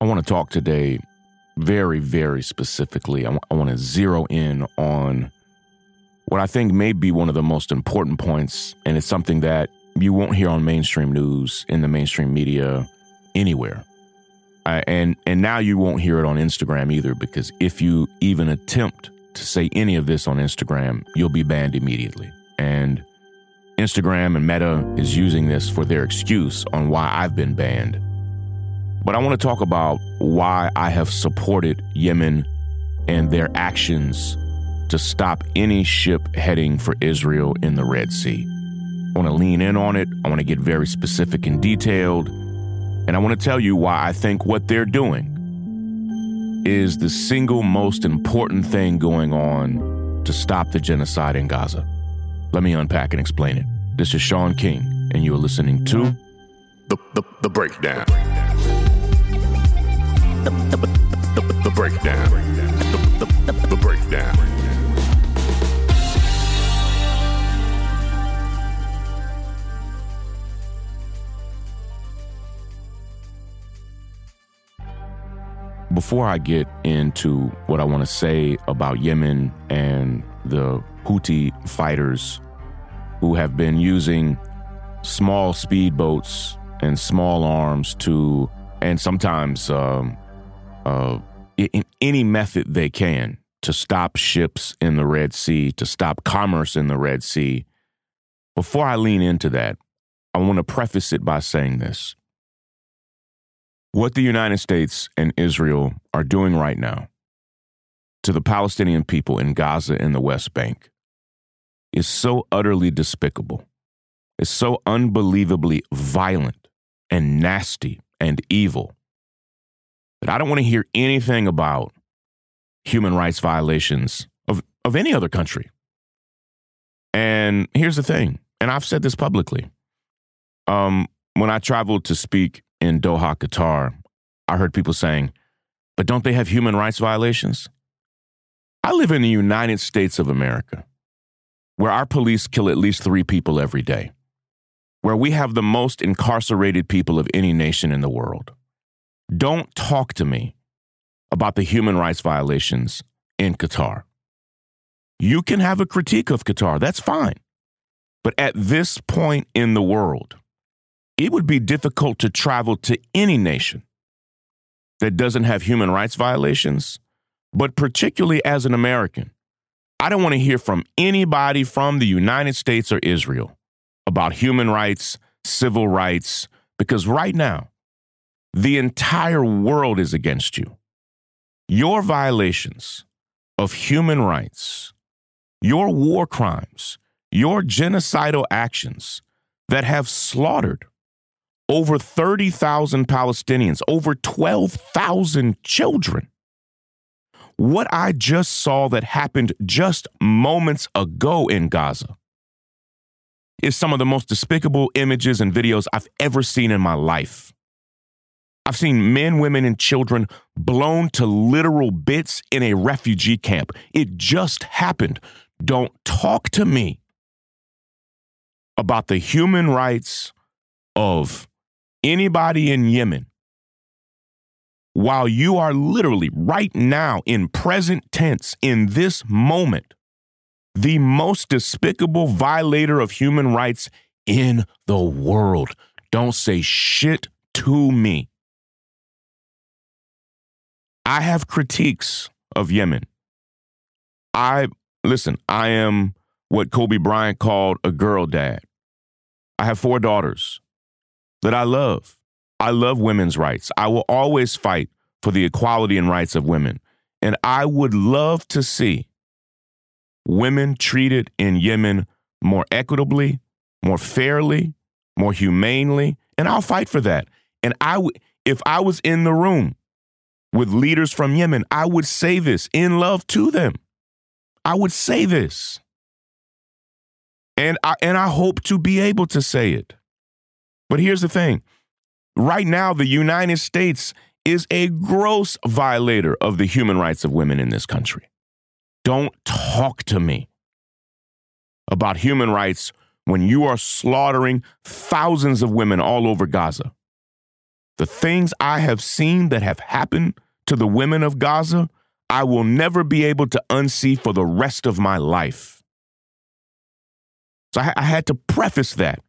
I want to talk today very, very specifically. I, w- I want to zero in on what I think may be one of the most important points, and it's something that you won't hear on mainstream news, in the mainstream media, anywhere. Uh, and and now you won't hear it on Instagram either, because if you even attempt to say any of this on Instagram, you'll be banned immediately. And Instagram and Meta is using this for their excuse on why I've been banned. But I want to talk about why I have supported Yemen and their actions to stop any ship heading for Israel in the Red Sea. I want to lean in on it. I want to get very specific and detailed. And I want to tell you why I think what they're doing is the single most important thing going on to stop the genocide in Gaza. Let me unpack and explain it. This is Shaun King, and you are listening to The, the, the breakdown. The, the, the, breakdown. The breakdown. Before I get into what I want to say about Yemen and the Houthi fighters who have been using small speedboats and small arms to, and sometimes um, uh, in any method they can to stop ships in the Red Sea, to stop commerce in the Red Sea. Before I lean into that, I want to preface it by saying this. What the United States and Israel are doing right now to the Palestinian people in Gaza and the West Bank is so utterly despicable. It's so unbelievably violent and nasty and evil that I don't want to hear anything about human rights violations of, of any other country. And here's the thing, and I've said this publicly. Um, when I traveled to speak in Doha, Qatar, I heard people saying, but don't they have human rights violations? I live in the United States of America, where our police kill at least three people every day, where we have the most incarcerated people of any nation in the world. Don't talk to me about the human rights violations in Qatar. You can have a critique of Qatar, that's fine. But at this point in the world, it would be difficult to travel to any nation that doesn't have human rights violations, but particularly as an American, I don't want to hear from anybody from the United States or Israel about human rights, civil rights, because right now, the entire world is against you. Your violations of human rights, your war crimes, your genocidal actions that have slaughtered over 30,000 Palestinians, over 12,000 children. What I just saw that happened just moments ago in Gaza is some of the most despicable images and videos I've ever seen in my life. I've seen men, women, and children blown to literal bits in a refugee camp. It just happened. Don't talk to me about the human rights of anybody in Yemen while you are literally right now in present tense in this moment the most despicable violator of human rights in the world. Don't say shit to me. I have critiques of Yemen. I listen, I am what Kobe Bryant called a girl dad. I have four daughters that I love. I love women's rights. I will always fight for the equality and rights of women. And I would love to see women treated in Yemen more equitably, more fairly, more humanely, and I'll fight for that. And I w- if I was in the room with leaders from Yemen, I would say this in love to them. I would say this. And I and I hope to be able to say it. But here's the thing. Right now the United States is a gross violator of the human rights of women in this country. Don't talk to me about human rights when you are slaughtering thousands of women all over Gaza. the things I have seen that have happened to the women of Gaza, I will never be able to unsee for the rest of my life. So I, I had to preface that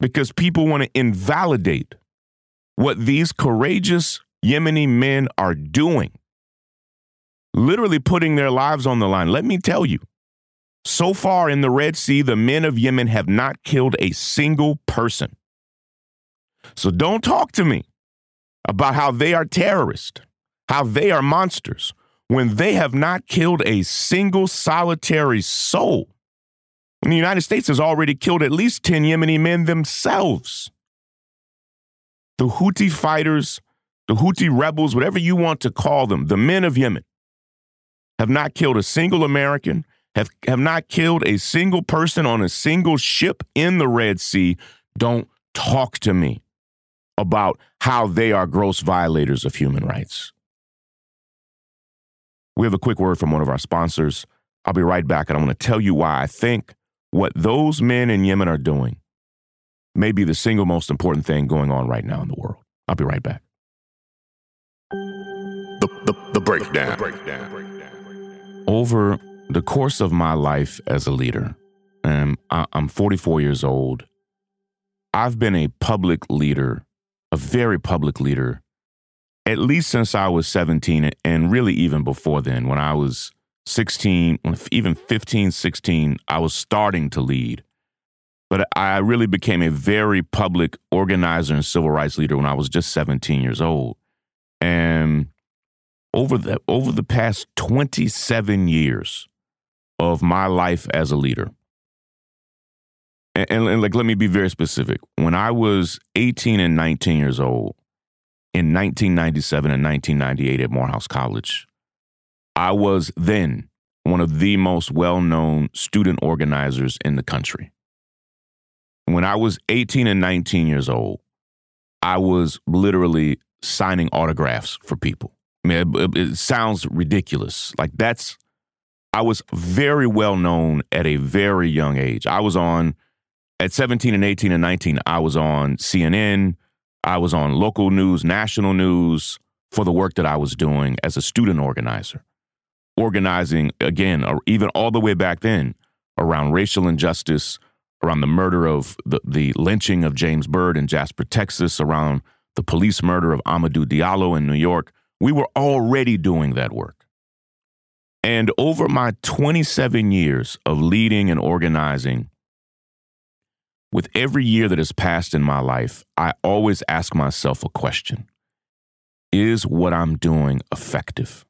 because people want to invalidate what these courageous Yemeni men are doing, literally putting their lives on the line. Let me tell you, so far in the Red Sea, the men of Yemen have not killed a single person. So don't talk to me about how they are terrorists, how they are monsters, when they have not killed a single solitary soul. When the United States has already killed at least 10 Yemeni men themselves. The Houthi fighters, the Houthi rebels, whatever you want to call them, the men of Yemen, have not killed a single American, have, have not killed a single person on a single ship in the Red Sea. Don't talk to me about how they are gross violators of human rights. We have a quick word from one of our sponsors. I'll be right back, and I'm going to tell you why I think what those men in Yemen are doing may be the single most important thing going on right now in the world. I'll be right back. The, the, the breakdown. Over the course of my life as a leader, um, I, I'm 44 years old. I've been a public leader a very public leader, at least since I was 17, and really even before then. When I was 16, even 15, 16, I was starting to lead. But I really became a very public organizer and civil rights leader when I was just 17 years old. And over the over the past 27 years of my life as a leader, and, and, like let me be very specific. When i was 18 and 19 years old in 1997 and 1998 at morehouse college i was then one of the most well-known student organizers in the country. When i was 18 and 19 years old i was literally signing autographs for people. I mean, it, it sounds ridiculous. Like that's i was very well known at a very young age. I was on at 17 and 18 and 19, I was on CNN, I was on local news, national news for the work that I was doing as a student organizer. Organizing, again, even all the way back then, around racial injustice, around the murder of the, the lynching of James Byrd in Jasper, Texas, around the police murder of Amadou Diallo in New York. We were already doing that work. And over my 27 years of leading and organizing with every year that has passed in my life, I always ask myself a question Is what I'm doing effective?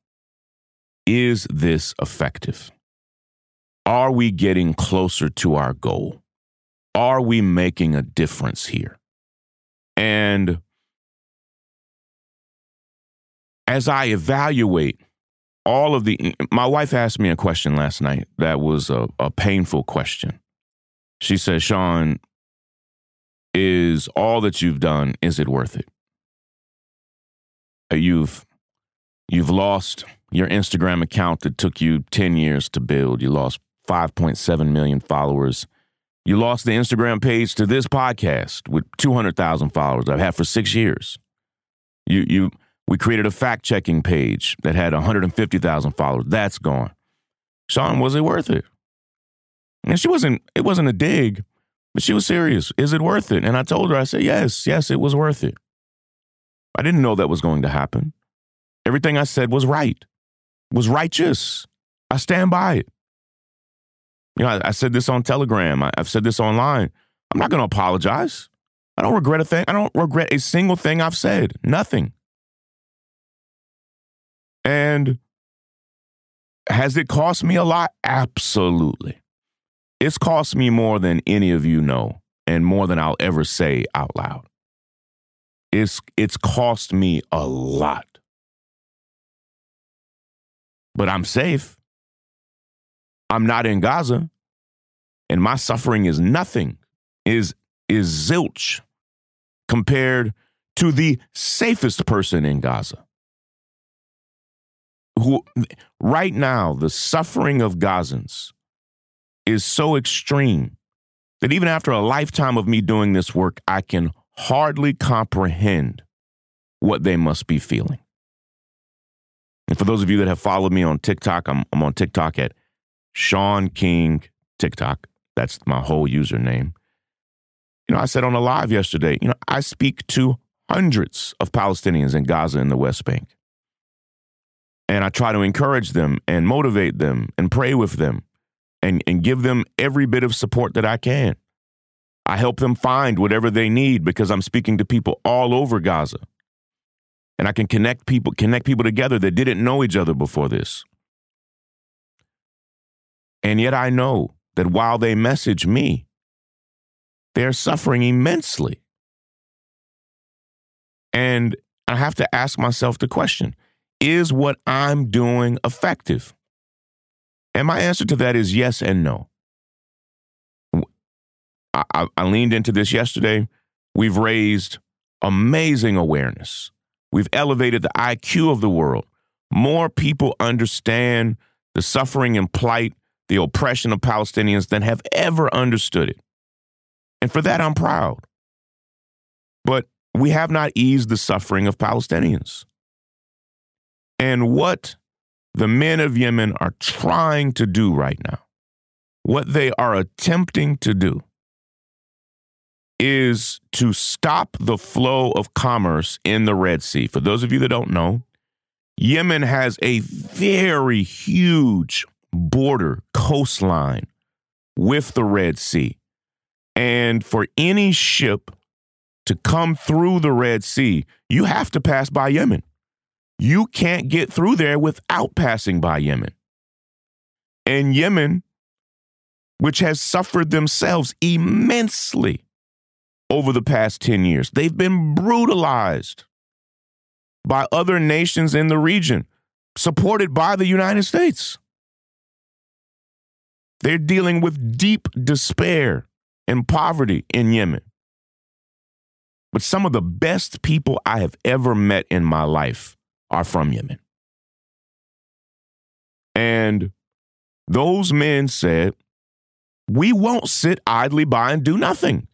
Is this effective? Are we getting closer to our goal? Are we making a difference here? And as I evaluate all of the, my wife asked me a question last night that was a, a painful question. She said, Shaun, is all that you've done is it worth it? Uh, you've you've lost your instagram account that took you 10 years to build. You lost 5.7 million followers. You lost the instagram page to this podcast with 200000 followers i've had for six years. You you we created a fact checking page that had 150000 followers. That's gone. Shaun was it worth it? And she wasn't it wasn't a dig but she was serious. Is it worth it? And I told her, I said, yes, yes, it was worth it. I didn't know that was going to happen. Everything I said was right, was righteous. I stand by it. You know, I, I said this on Telegram. I, I've said this online. I'm not going to apologize. I don't regret a thing. I don't regret a single thing I've said. Nothing. And has it cost me a lot? Absolutely. It's cost me more than any of you know, and more than I'll ever say out loud. It's it's cost me a lot. But I'm safe. I'm not in Gaza. And my suffering is nothing, is is zilch compared to the safest person in Gaza. Who right now, the suffering of Gazans is so extreme that even after a lifetime of me doing this work, I can hardly comprehend what they must be feeling. And for those of you that have followed me on TikTok, I'm, I'm on TikTok at Shaun King TikTok. That's my whole username. You know, I said on a live yesterday, you know, I speak to hundreds of Palestinians in Gaza and the West Bank. And I try to encourage them and motivate them and pray with them and, and give them every bit of support that I can. I help them find whatever they need because I'm speaking to people all over Gaza. And I can connect people, connect people together that didn't know each other before this. And yet I know that while they message me, they're suffering immensely. And I have to ask myself the question is what I'm doing effective? And my answer to that is yes and no. I, I, I leaned into this yesterday. We've raised amazing awareness. We've elevated the IQ of the world. More people understand the suffering and plight, the oppression of Palestinians than have ever understood it. And for that, I'm proud. But we have not eased the suffering of Palestinians. And what the men of Yemen are trying to do right now, what they are attempting to do, is to stop the flow of commerce in the Red Sea. For those of you that don't know, Yemen has a very huge border coastline with the Red Sea. And for any ship to come through the Red Sea, you have to pass by Yemen. You can't get through there without passing by Yemen. And Yemen, which has suffered themselves immensely over the past 10 years. They've been brutalized by other nations in the region, supported by the United States. They're dealing with deep despair and poverty in Yemen. But some of the best people I have ever met in my life are from Yemen. And those men said, We won't sit idly by and do nothing.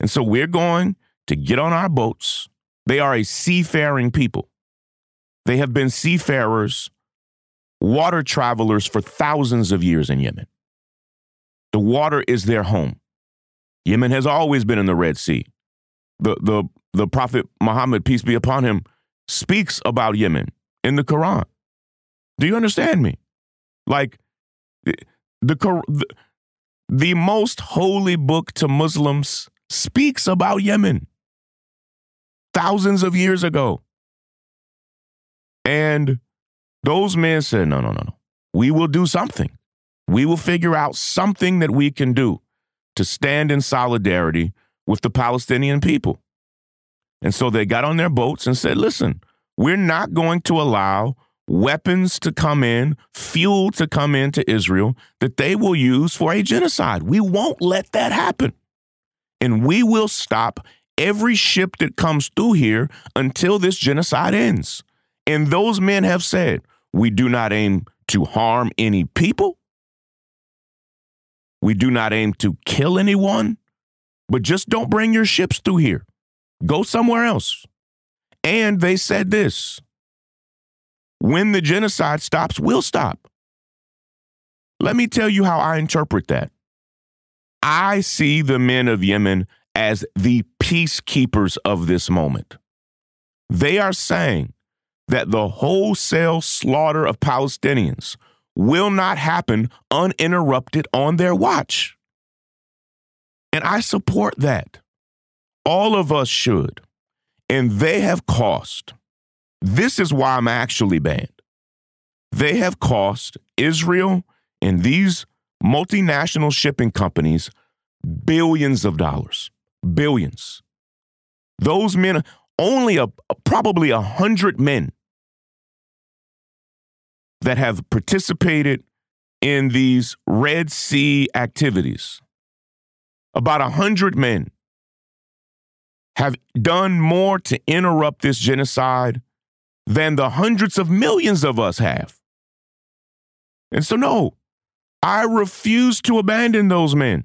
And so we're going to get on our boats. They are a seafaring people. They have been seafarers, water travelers for thousands of years in Yemen. The water is their home. Yemen has always been in the Red Sea. The, the, the Prophet Muhammad, peace be upon him, speaks about Yemen in the Quran. Do you understand me? Like the, the, the most holy book to Muslims speaks about Yemen thousands of years ago. And those men said, no, no, no, no. We will do something. We will figure out something that we can do to stand in solidarity with the Palestinian people. And so they got on their boats and said, listen, we're not going to allow weapons to come in, fuel to come into Israel that they will use for a genocide. We won't let that happen and we will stop every ship that comes through here until this genocide ends. And those men have said, we do not aim to harm any people. We do not aim to kill anyone, but just don't bring your ships through here. Go somewhere else. And they said this when the genocide stops, we'll stop. Let me tell you how I interpret that. I see the men of Yemen as the peacekeepers of this moment. They are saying that the wholesale slaughter of Palestinians will not happen uninterrupted on their watch. And I support that. All of us should. And they have cost. This is why I'm actually banned. They have cost Israel and these multinational shipping companies billions of dollars. Billions. Those men, only a, probably a hundred men that have participated in these Red Sea activities. About a hundred men have done more to interrupt this genocide than the hundreds of millions of us have. And so, no, I refuse to abandon those men.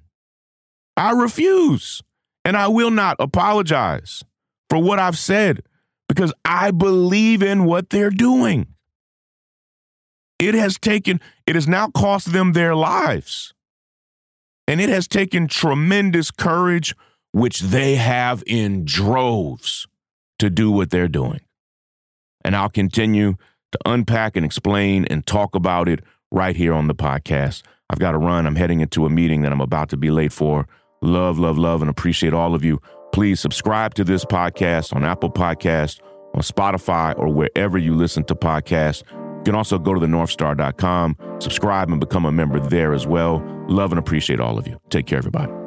I refuse. And I will not apologize for what I've said because I believe in what they're doing. It has taken, it has now cost them their lives. And it has taken tremendous courage, which they have in droves to do what they're doing. And I'll continue to unpack and explain and talk about it right here on the podcast. I've got to run. I'm heading into a meeting that I'm about to be late for. Love, love, love, and appreciate all of you. Please subscribe to this podcast on Apple Podcast, on Spotify, or wherever you listen to podcasts. You can also go to the northstar.com, subscribe, and become a member there as well. Love and appreciate all of you. Take care, everybody.